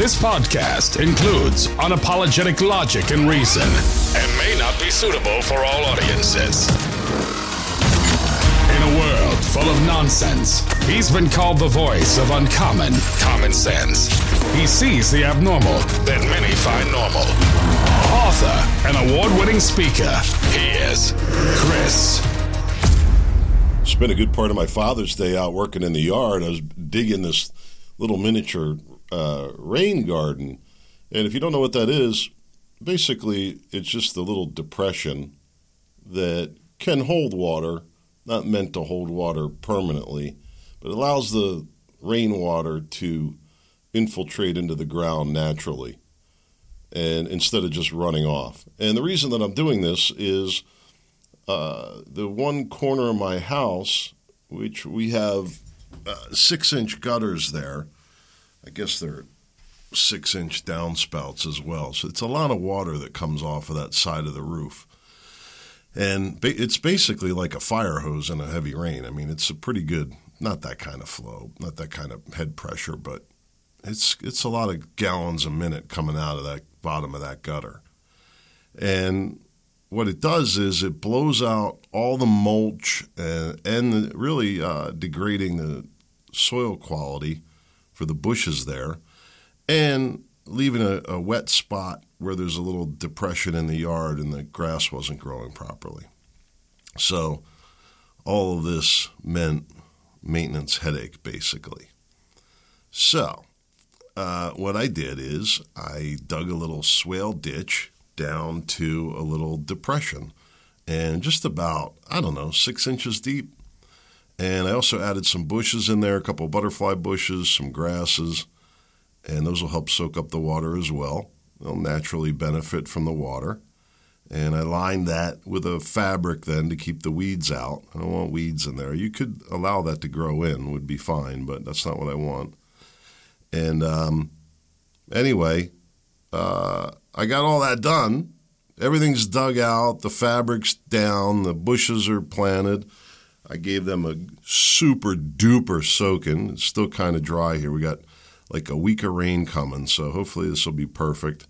This podcast includes unapologetic logic and reason and may not be suitable for all audiences. In a world full of nonsense, he's been called the voice of uncommon common sense. He sees the abnormal that many find normal. Author and award winning speaker, he is Chris. Spent a good part of my Father's Day out working in the yard. I was digging this little miniature uh, rain garden. And if you don't know what that is, basically it's just a little depression that can hold water, not meant to hold water permanently, but allows the rainwater to infiltrate into the ground naturally and instead of just running off. And the reason that I'm doing this is uh, the one corner of my house, which we have uh, six inch gutters there. I guess they're six inch downspouts as well. So it's a lot of water that comes off of that side of the roof. And it's basically like a fire hose in a heavy rain. I mean, it's a pretty good, not that kind of flow, not that kind of head pressure, but it's it's a lot of gallons a minute coming out of that bottom of that gutter. And what it does is it blows out all the mulch and, and the, really uh, degrading the soil quality for the bushes there and leaving a, a wet spot where there's a little depression in the yard and the grass wasn't growing properly. So all of this meant maintenance headache basically. So uh, what I did is I dug a little swale ditch down to a little depression and just about, I don't know, six inches deep. And I also added some bushes in there, a couple butterfly bushes, some grasses, and those will help soak up the water as well. They'll naturally benefit from the water. And I lined that with a fabric then to keep the weeds out. I don't want weeds in there. You could allow that to grow in, would be fine, but that's not what I want. And um, anyway, uh, I got all that done. Everything's dug out, the fabric's down, the bushes are planted. I gave them a super duper soaking. It's still kind of dry here. We got like a week of rain coming, so hopefully this will be perfect.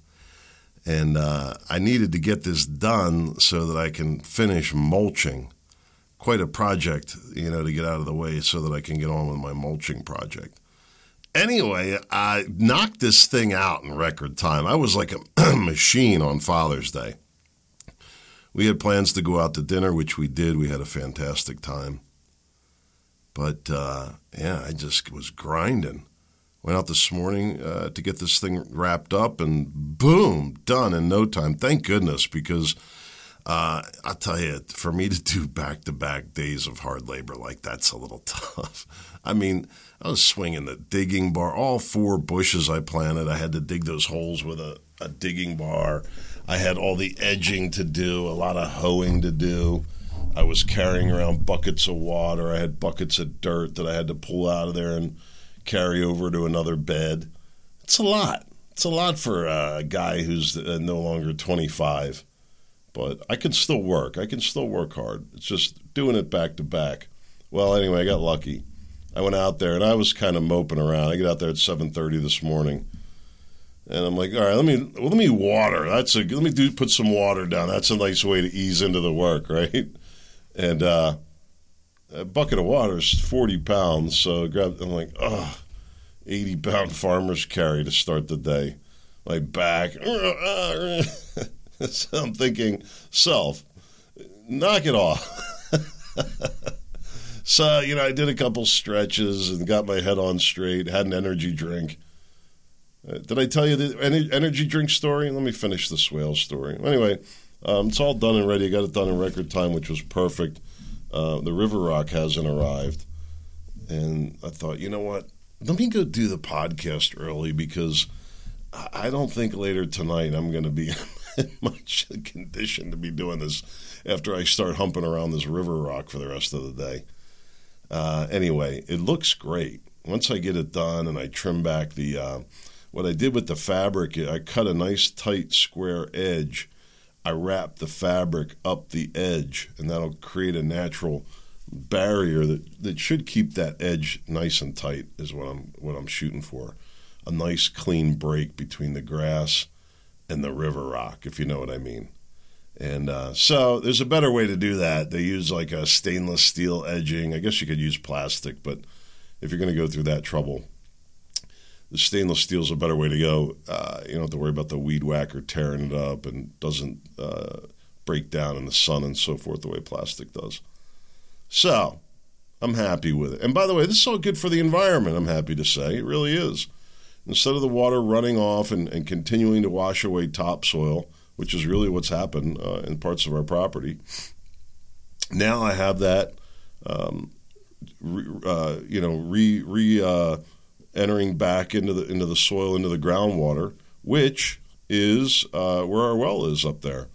And uh, I needed to get this done so that I can finish mulching. Quite a project, you know, to get out of the way so that I can get on with my mulching project. Anyway, I knocked this thing out in record time. I was like a machine on Father's Day. We had plans to go out to dinner, which we did. We had a fantastic time. But uh, yeah, I just was grinding. Went out this morning uh, to get this thing wrapped up, and boom, done in no time. Thank goodness, because uh, I'll tell you, for me to do back to back days of hard labor like that's a little tough. I mean, I was swinging the digging bar, all four bushes I planted. I had to dig those holes with a, a digging bar. I had all the edging to do, a lot of hoeing to do. I was carrying around buckets of water. I had buckets of dirt that I had to pull out of there and carry over to another bed. It's a lot. It's a lot for a guy who's uh, no longer 25. But I can still work. I can still work hard. It's just doing it back to back. Well, anyway, I got lucky. I went out there and I was kind of moping around. I get out there at 7:30 this morning, and I'm like, all right, let me let me water. That's a let me do put some water down. That's a nice way to ease into the work, right? And uh, a bucket of water is 40 pounds, so I grabbed. I'm like, oh, 80 pound farmer's carry to start the day. My back. so I'm thinking, self, knock it off. So, you know, I did a couple stretches and got my head on straight, had an energy drink. Uh, did I tell you the energy drink story? Let me finish the swale story. Anyway, um, it's all done and ready. I got it done in record time, which was perfect. Uh, the River Rock hasn't arrived. And I thought, you know what? Let me go do the podcast early because I don't think later tonight I'm going to be in much condition to be doing this after I start humping around this River Rock for the rest of the day. Uh, anyway, it looks great. Once I get it done and I trim back the, uh, what I did with the fabric, I cut a nice tight square edge. I wrap the fabric up the edge, and that'll create a natural barrier that, that should keep that edge nice and tight. Is what I'm what I'm shooting for. a nice clean break between the grass and the river rock, if you know what I mean. And uh, so there's a better way to do that. They use like a stainless steel edging. I guess you could use plastic, but if you're going to go through that trouble, the stainless steel is a better way to go. Uh, you don't have to worry about the weed whacker tearing it up and doesn't uh, break down in the sun and so forth the way plastic does. So I'm happy with it. And by the way, this is all good for the environment, I'm happy to say. It really is. Instead of the water running off and, and continuing to wash away topsoil, which is really what's happened uh, in parts of our property, now I have that, um, re, uh, you know, re, re uh, entering back into the into the soil, into the groundwater, which is uh, where our well is up there,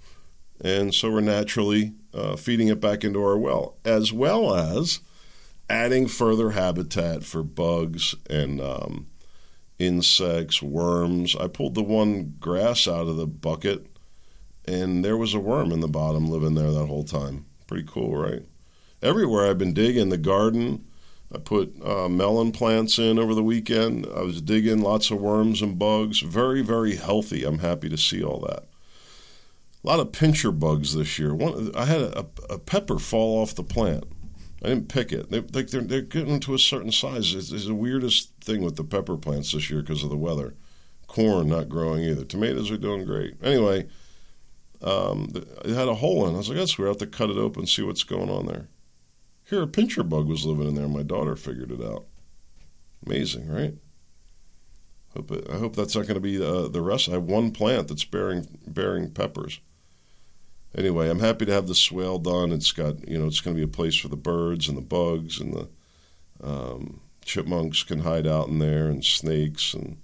and so we're naturally uh, feeding it back into our well, as well as adding further habitat for bugs and um, insects, worms. I pulled the one grass out of the bucket, and there was a worm in the bottom living there that whole time. Pretty cool, right? Everywhere I've been digging the garden I put uh, melon plants in over the weekend. I was digging lots of worms and bugs. Very, very healthy. I'm happy to see all that. A lot of pincher bugs this year. One, I had a, a pepper fall off the plant. I didn't pick it. They, they, they're, they're getting to a certain size. It's, it's, the weirdest thing with the pepper plants this year because of the weather. Corn not growing either. Tomatoes are doing great. Anyway, um, it had a hole in. it. I was like, that's weird. I have to cut it open and see what's going on there. Here, a pincher bug was living in there. My daughter figured it out. Amazing, right? Hope it, I hope that's not going to be uh, the rest. I have one plant that's bearing bearing peppers. Anyway, I'm happy to have the swale done. It's got you know it's going to be a place for the birds and the bugs and the um, chipmunks can hide out in there and snakes and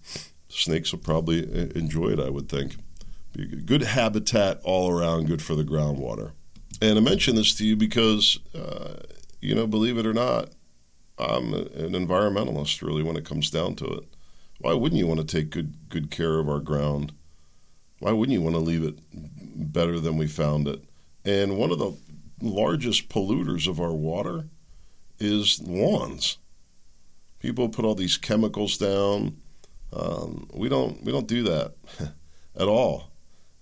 snakes will probably enjoy it. I would think. Be good habitat all around, good for the groundwater. And I mention this to you because uh, you know, believe it or not, I'm an environmentalist really when it comes down to it. Why wouldn't you want to take good good care of our ground? Why wouldn't you want to leave it better than we found it? And one of the largest polluters of our water is lawns. People put all these chemicals down. Um, we don't we don't do that at all.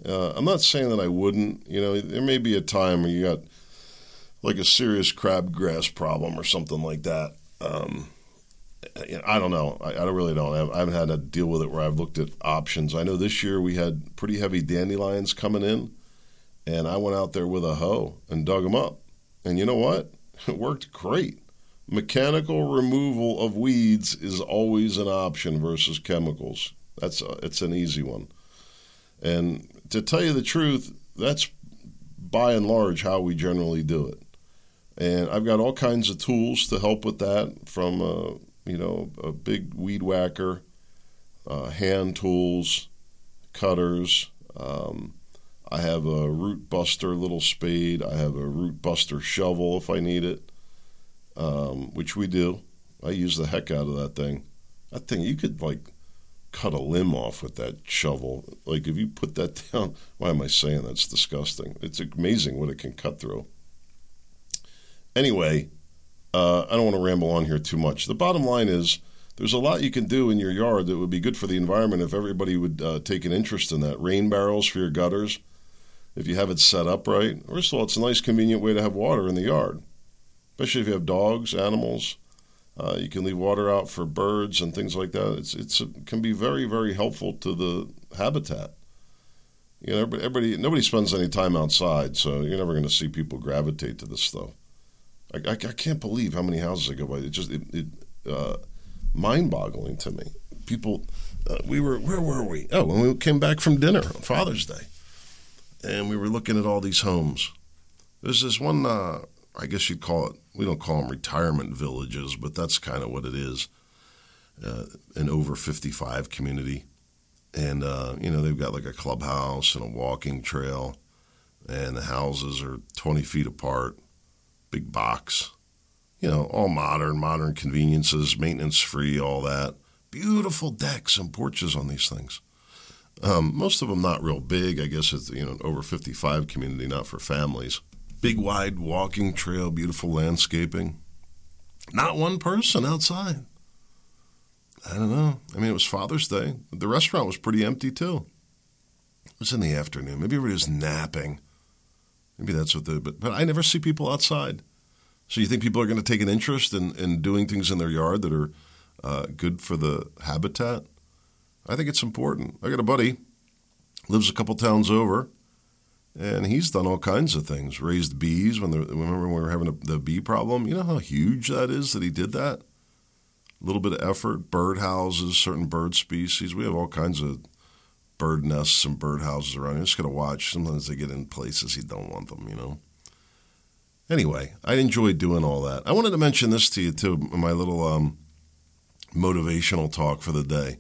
Uh, I'm not saying that I wouldn't. You know, there may be a time where you got like a serious crabgrass problem or something like that. Um, I don't know. I, I really don't. I haven't had to deal with it where I've looked at options. I know this year we had pretty heavy dandelions coming in, and I went out there with a hoe and dug them up. And you know what? It worked great. Mechanical removal of weeds is always an option versus chemicals. That's a, it's an easy one. And to tell you the truth, that's by and large how we generally do it. And I've got all kinds of tools to help with that from, uh, you know, a big weed whacker, uh, hand tools, cutters. Um, I have a root buster little spade. I have a root buster shovel if I need it, um, which we do. I use the heck out of that thing. That thing, you could like cut a limb off with that shovel. Like if you put that down, why am I saying that's disgusting? It's amazing what it can cut through. Anyway, uh, I don't want to ramble on here too much. The bottom line is there's a lot you can do in your yard that would be good for the environment if everybody would uh, take an interest in that. Rain barrels for your gutters, if you have it set up right. First of all, it's a nice, convenient way to have water in the yard, especially if you have dogs, animals. Uh, you can leave water out for birds and things like that. It's, it can be very, very helpful to the habitat. You know, everybody, nobody spends any time outside, so you're never going to see people gravitate to this stuff. I, I, I, can't believe how many houses I go by. It just it, it uh, mind-boggling to me. People, uh, we were where were we? Oh, when we came back from dinner on Father's Day, and we were looking at all these homes. There's this one. Uh, I guess you'd call it. We don't call them retirement villages, but that's kind of what it is. Uh, an over 55 community, and uh, you know they've got like a clubhouse and a walking trail, and the houses are 20 feet apart big box. You know, all modern, modern conveniences, maintenance free, all that. Beautiful decks and porches on these things. Um, most of them not real big. I guess it's you know over 55 community, not for families. Big wide walking trail, beautiful landscaping. Not one person outside. I don't know. I mean, it was Father's Day. The restaurant was pretty empty too. It was in the afternoon. Maybe everybody was napping. Maybe that's what the. But, but I never see people outside. So you think people are going to take an interest in, in doing things in their yard that are uh, good for the habitat? I think it's important. I got a buddy lives a couple towns over, and he's done all kinds of things. Raised bees when the, remember when we were having a, the bee problem. You know how huge that is that he did that. A little bit of effort. Bird houses, certain bird species. We have all kinds of bird nests and bird houses around. You just got to watch. Sometimes they get in places you don't want them. You know. Anyway, I enjoyed doing all that. I wanted to mention this to you too. My little um, motivational talk for the day,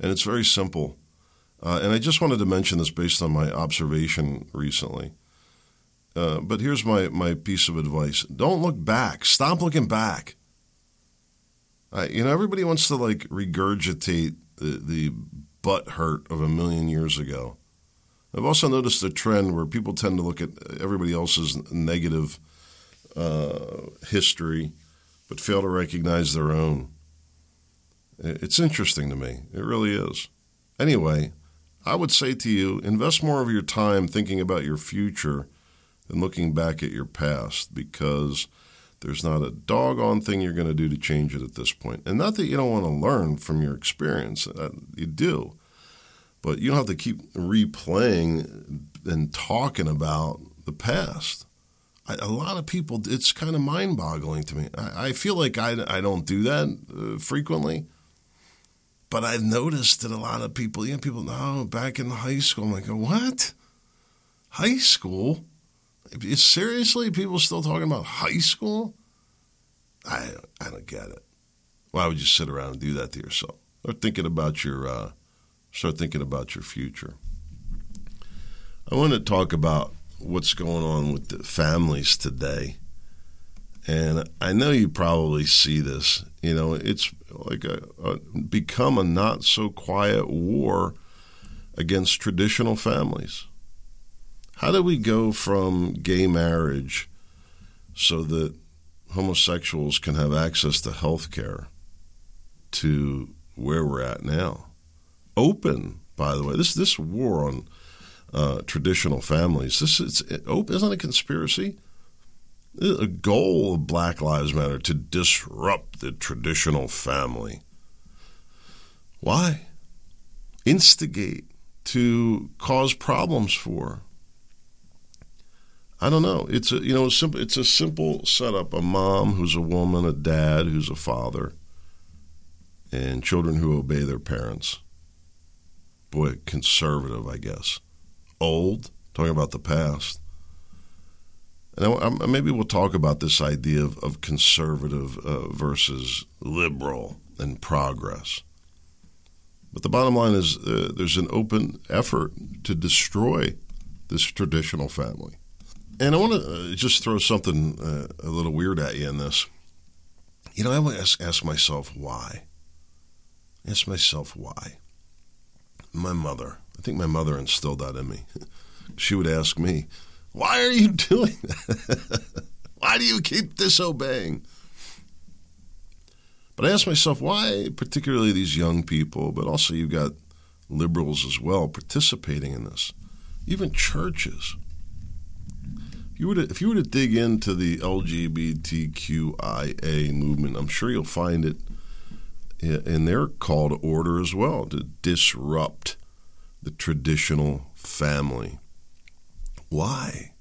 and it's very simple. Uh, and I just wanted to mention this based on my observation recently. Uh, but here's my, my piece of advice don't look back. Stop looking back. Uh, you know, everybody wants to like regurgitate the, the butt hurt of a million years ago. I've also noticed a trend where people tend to look at everybody else's negative uh, history, but fail to recognize their own. It's interesting to me. It really is. Anyway, I would say to you invest more of your time thinking about your future than looking back at your past because there's not a doggone thing you're going to do to change it at this point. And not that you don't want to learn from your experience, uh, you do. But you don't have to keep replaying and talking about the past. I, a lot of people, it's kind of mind boggling to me. I, I, feel like I, I don't do that uh, frequently. But I've noticed that a lot of people, you know, people, no, back in high school, I'm like, what? High school? Is seriously people still talking about high school? I I don't get it. Why would you sit around and do that to yourself? Start thinking about your uh, start thinking about your future. I want to talk about what's going on with the families today. And I know you probably see this. You know, it's like a, a become a not so quiet war against traditional families. How do we go from gay marriage so that homosexuals can have access to health care to where we're at now? Open, by the way. This this war on uh, traditional families. This is it, isn't a conspiracy. A goal of Black Lives Matter to disrupt the traditional family. Why? Instigate to cause problems for. I don't know. It's a you know simple. It's a simple setup: a mom who's a woman, a dad who's a father, and children who obey their parents. Boy, conservative, I guess. Old, talking about the past. And I, maybe we'll talk about this idea of, of conservative uh, versus liberal and progress. But the bottom line is uh, there's an open effort to destroy this traditional family. And I want to uh, just throw something uh, a little weird at you in this. You know, I to ask, ask myself why. Ask myself why. My mother, I think my mother instilled that in me. she would ask me, why are you doing that? why do you keep disobeying? But I ask myself, why particularly these young people, but also you've got liberals as well participating in this, even churches. You were to, if you were to dig into the LGBTQIA movement, I'm sure you'll find it in their call to order as well to disrupt the traditional family. Why?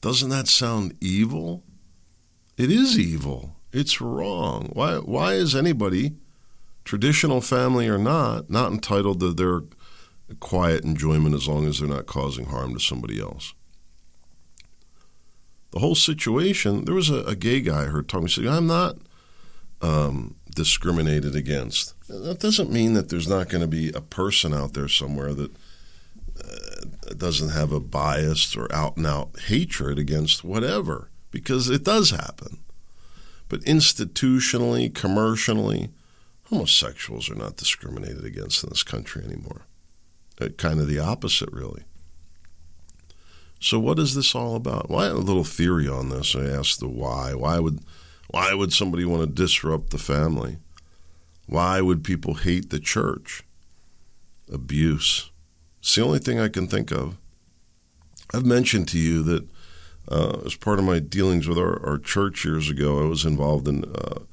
Doesn't that sound evil? It is evil. It's wrong. Why, why is anybody, traditional family or not, not entitled to their quiet enjoyment as long as they're not causing harm to somebody else? The whole situation, there was a, a gay guy heard talking, he said, I'm not um, discriminated against. That doesn't mean that there's not going to be a person out there somewhere that doesn't have a bias or out and out hatred against whatever, because it does happen. But institutionally, commercially, homosexuals are not discriminated against in this country anymore. Uh, kind of the opposite, really. So, what is this all about? Well, I have a little theory on this. I asked the why. Why would, why would somebody want to disrupt the family? Why would people hate the church? Abuse. It's the only thing I can think of. I've mentioned to you that uh, as part of my dealings with our, our, church years ago, I was involved in uh,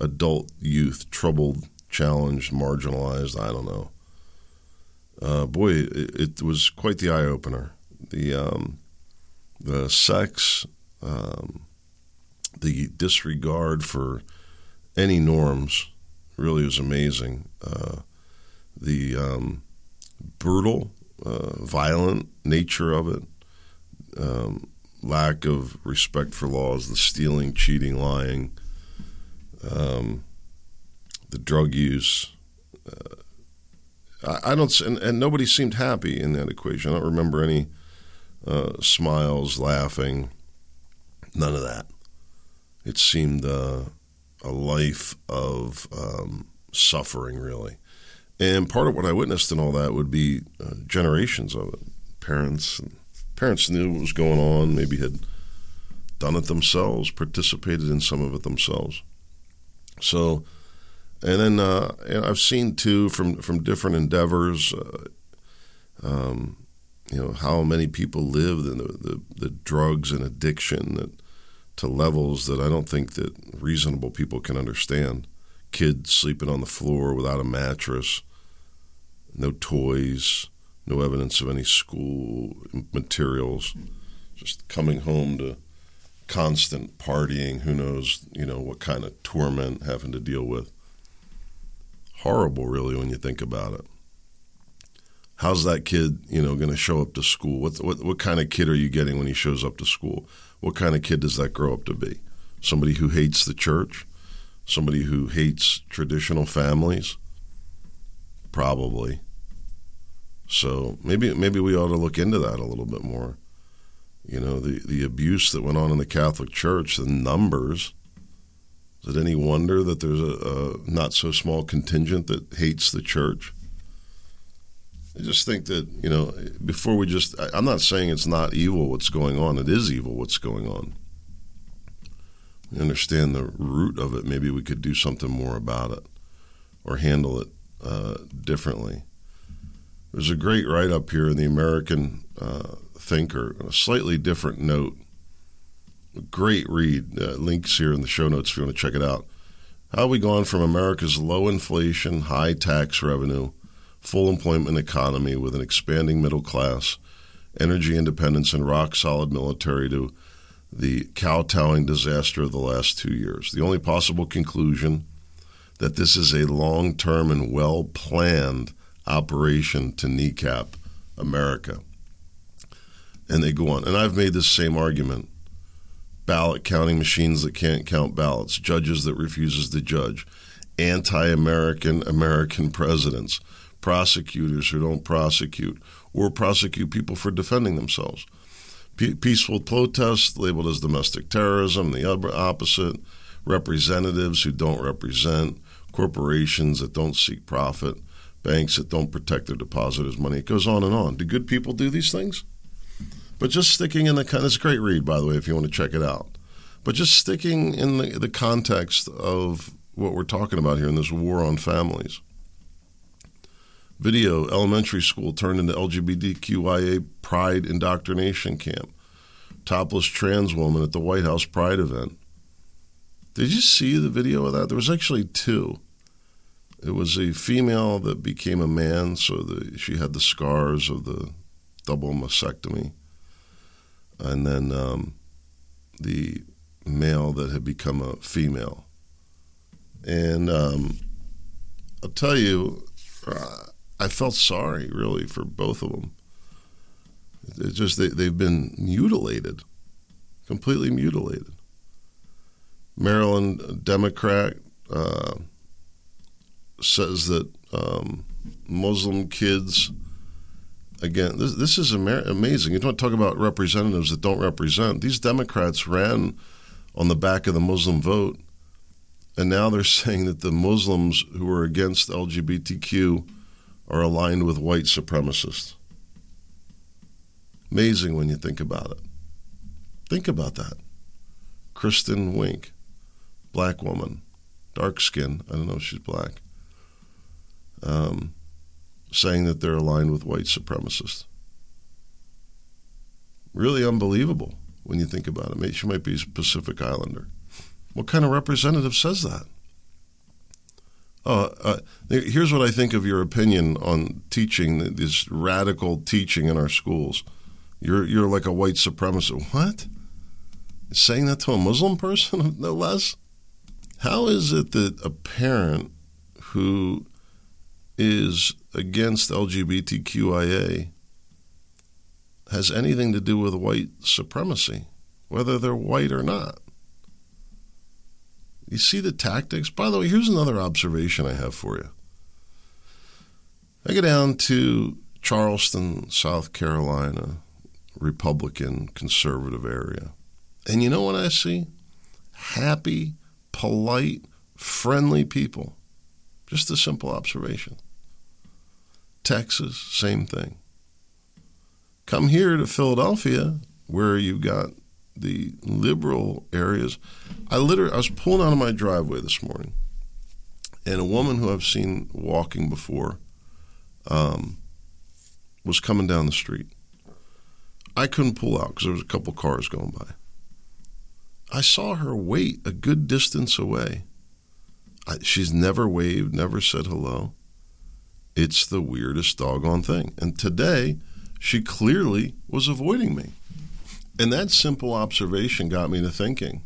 adult youth, troubled, challenged, marginalized. I don't know. Uh, boy, it, it, was quite the eye opener. The um, the sex, um, the disregard for any norms, really was amazing. Uh, the um, brutal, uh, violent nature of it. Um, lack of respect for laws, the stealing, cheating, lying, um, the drug use. Uh, I, don't, and, and, nobody seemed happy in that equation. I don't remember any uh, smiles, laughing, none of that. It seemed uh, a life of um, suffering, really. And part of what I witnessed in all that would be uh, generations of it. Parents parents knew what was going on, maybe had done it themselves, participated in some of it themselves. So, and then uh, I've seen too from from different endeavors, uh, um, you know, how many people live in the, the, the drugs and addiction that, to levels that I don't think that reasonable people can understand. Kids sleeping on the floor without a mattress, no toys, no evidence of any school materials, just coming home to constant partying. Who knows, you know, what kind of torment having to deal with. Horrible, really, when you think about it. How's that kid, you know, going to show up to school? What, what what kind of kid are you getting when he shows up to school? What kind of kid does that grow up to be? Somebody who hates the church? Somebody who hates traditional families? Probably so maybe maybe we ought to look into that a little bit more. You know, the, the abuse that went on in the Catholic Church, the numbers. Is it any wonder that there's a, a not so small contingent that hates the church? I just think that, you know, before we just, I'm not saying it's not evil what's going on. It is evil what's going on. We understand the root of it. Maybe we could do something more about it or handle it uh, differently. There's a great write up here in the American uh, Thinker, a slightly different note. A great read. Uh, links here in the show notes if you want to check it out. How have we gone from America's low inflation, high tax revenue, full employment economy with an expanding middle class, energy independence, and rock solid military to the kowtowing disaster of the last two years? The only possible conclusion that this is a long term and well planned operation to kneecap America. And they go on. And I've made this same argument ballot counting machines that can't count ballots, judges that refuses to judge, anti-American American presidents, prosecutors who don't prosecute or prosecute people for defending themselves. peaceful protests labeled as domestic terrorism, the opposite, representatives who don't represent, corporations that don't seek profit, banks that don't protect their depositors' money. It goes on and on. Do good people do these things? But just sticking in the kind it's a great read, by the way, if you want to check it out. But just sticking in the, the context of what we're talking about here in this war on families. Video elementary school turned into LGBTQIA pride indoctrination camp. Topless trans woman at the White House Pride event. Did you see the video of that? There was actually two. It was a female that became a man, so the, she had the scars of the double mastectomy. And then um, the male that had become a female. And um, I'll tell you, uh, I felt sorry really for both of them. It's just they, they've been mutilated, completely mutilated. Maryland Democrat. Uh, says that um, Muslim kids, again, this, this is amazing. You don't talk about representatives that don't represent. These Democrats ran on the back of the Muslim vote, and now they're saying that the Muslims who are against LGBTQ are aligned with white supremacists. Amazing when you think about it. Think about that. Kristin Mink, black woman, dark skin. I don't know if she's black um, saying that they're aligned with white supremacists. Really unbelievable when you think about it. She might be a Pacific Islander. What kind of representative says that? Oh, uh, here's what I think of your opinion on teaching this radical teaching in our schools. You're you're like a white supremacist. What? Saying that to a Muslim person, no less. How is it that a parent who is against LGBTQIA has anything to do with white supremacy, whether they're white or not? You see the tactics? By the way, here's another observation I have for you. I go down to Charleston, South Carolina, Republican conservative area. And you know what I see? Happy, polite, friendly people. Just a simple observation. Texas, same thing. Come here to Philadelphia, where you've got the liberal areas. I literally I was pulling out of my driveway this morning, and a woman who I've seen walking before um, was coming down the street. I couldn't pull out because there was a couple cars going by. I saw her wait a good distance away. I, she's never waved, never said hello. It's the weirdest doggone thing. And today, she clearly was avoiding me. And that simple observation got me to thinking,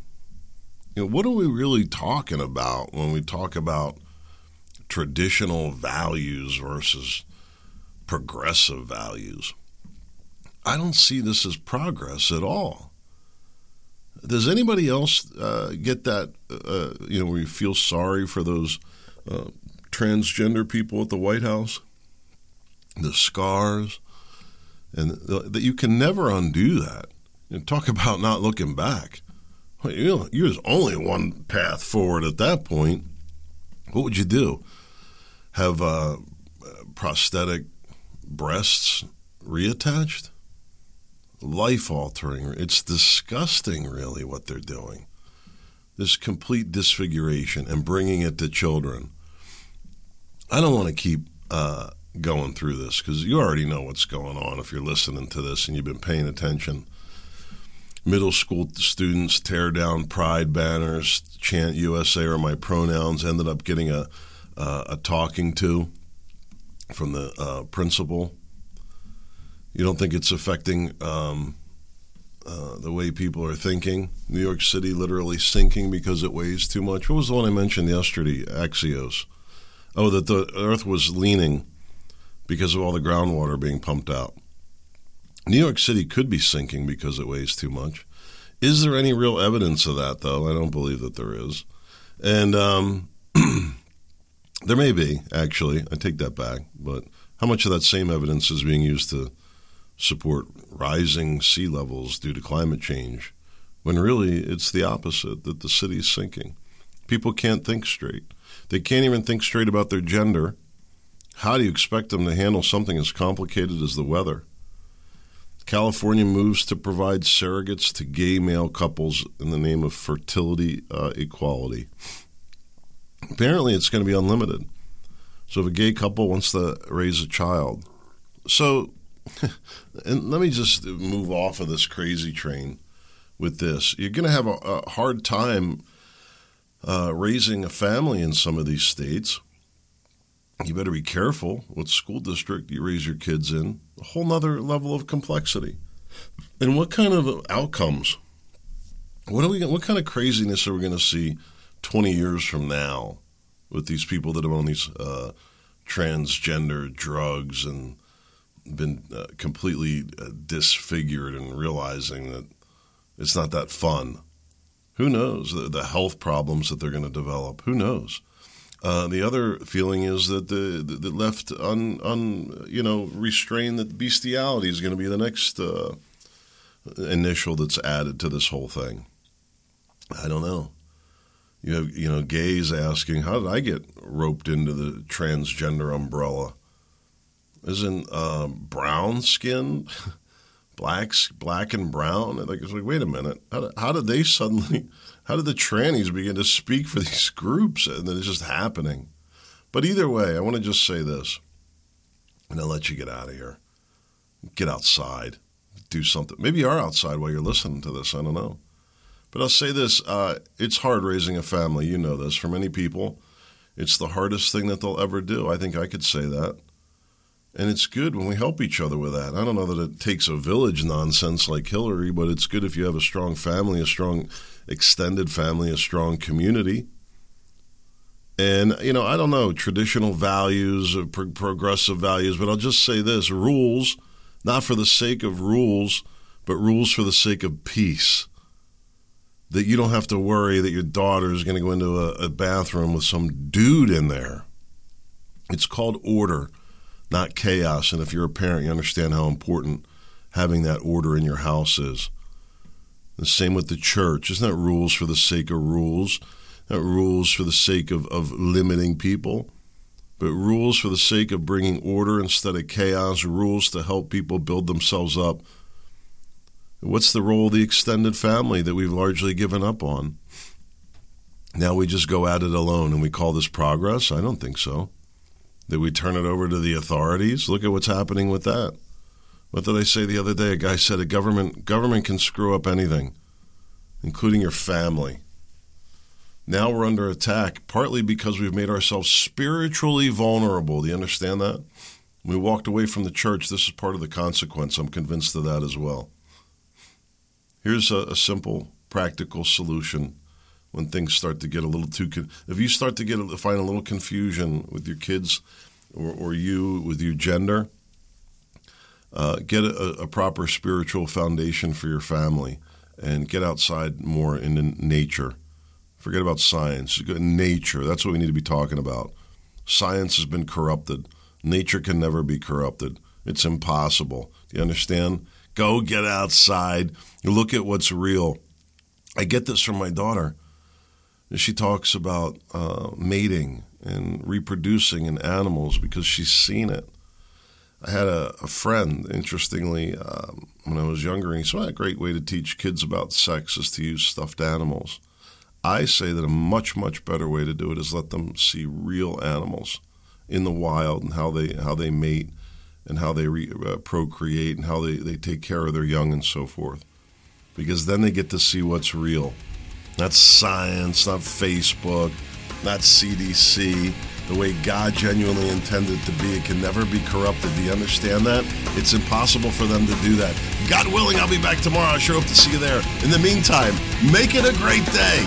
you know, what are we really talking about when we talk about traditional values versus progressive values? I don't see this as progress at all. Does anybody else uh, get that? Uh, you know, you feel sorry for those uh, transgender people at the White House, the scars, and that you can never undo that. Know, talk about not looking back. Well, you know, there's only one path forward at that point. What would you do? Have uh, prosthetic breasts reattached? Life altering. It's disgusting, really, what they're doing. This complete disfiguration and bringing it to children. I don't want to keep uh, going through this because you already know what's going on if you're listening to this and you've been paying attention middle school students tear down pride banners, chant USA or my pronouns, ended up getting a, uh, a talking to from the uh, principal. You don't think it's affecting um, uh, the way people are thinking? New York City literally sinking because it weighs too much. What was the one I mentioned yesterday? Axios. Oh, that the Earth was leaning because of all the groundwater being pumped out. New York City could be sinking because it weighs too much. Is there any real evidence of that, though? I don't believe that there is. And um, there may be, actually. I take that back. But how much of that same evidence is being used to support rising sea levels due to climate change when really it's the opposite, that the city is sinking? People can't think straight. They can't even think straight about their gender. How do you expect them to handle something as complicated as the weather? California moves to provide surrogates to gay male couples in the name of fertility uh, equality. Apparently, it's going to be unlimited. So, if a gay couple wants to raise a child, so, and let me just move off of this crazy train with this. You're going to have a, a hard time uh, raising a family in some of these states you better be careful what school district you raise your kids in. A whole nother level of complexity. And what kind of outcomes? What are we? What kind of craziness are we going to see 20 years from now with these people that have on these uh, transgender drugs and been uh, completely uh, disfigured and realizing that it's not that fun? Who knows the, the health problems that they're going to develop? Who knows? Uh, the other feeling is that the, the, the left un, un you know restrained that bestiality is going to be the next uh, initial that's added to this whole thing. I don't know. You have you know gays asking, how did I get roped into the transgender umbrella? Isn't uh, brown skin, blacks, black and brown? Like it's like, wait a minute, how, how did they suddenly? How did the trannies begin to speak for these groups? And then it's just happening. But either way, I want to just say this, and I'll let you get out of here. Get outside, do something. Maybe you are outside while you're listening to this. I don't know. But I'll say this uh, it's hard raising a family. You know this. For many people, it's the hardest thing that they'll ever do. I think I could say that. And it's good when we help each other with that. I don't know that it takes a village nonsense like Hillary, but it's good if you have a strong family, a strong extended family, a strong community. And, you know, I don't know, traditional values, uh, pro- progressive values, but I'll just say this rules, not for the sake of rules, but rules for the sake of peace. That you don't have to worry that your daughter is going to go into a, a bathroom with some dude in there. It's called order, not chaos. And if you're a parent, you understand how important having that order in your house is. The same with the church. Isn't that rules for the sake of rules not rules for the sake of, of limiting people, but rules for the sake of bringing order instead of chaos, rules to help people build themselves up. What's the role of the extended family that we've largely given up on? Now we just go at it alone and we call this progress? I don't think so. That we turn it over to the authorities? Look at what's happening with that. What did I say the other day? A guy said a government government can screw up anything, including your family. Now we're under attack, partly because we've made ourselves spiritually vulnerable. Do you understand that? We walked away from the church. This is part of the consequence. I'm convinced of that as well. Here's a, a simple, practical solution when things start to get a little too. Con- if you start to get a, find a little confusion with your kids or, or you with your gender, uh, get a, a proper spiritual foundation for your family and get outside more into nature Forget about science. Nature. That's what we need to be talking about. Science has been corrupted. Nature can never be corrupted. It's impossible. Do you understand? Go get outside. Look at what's real. I get this from my daughter. She talks about uh, mating and reproducing in animals because she's seen it. I had a, a friend, interestingly, um, when I was younger, and he said, well, a great way to teach kids about sex is to use stuffed animals. I say that a much much better way to do it is let them see real animals in the wild and how they how they mate and how they re, uh, procreate and how they, they take care of their young and so forth. Because then they get to see what's real. Not science, not Facebook, not CDC. The way God genuinely intended to be. It can never be corrupted. Do you understand that? It's impossible for them to do that. God willing, I'll be back tomorrow. I sure hope to see you there. In the meantime, make it a great day.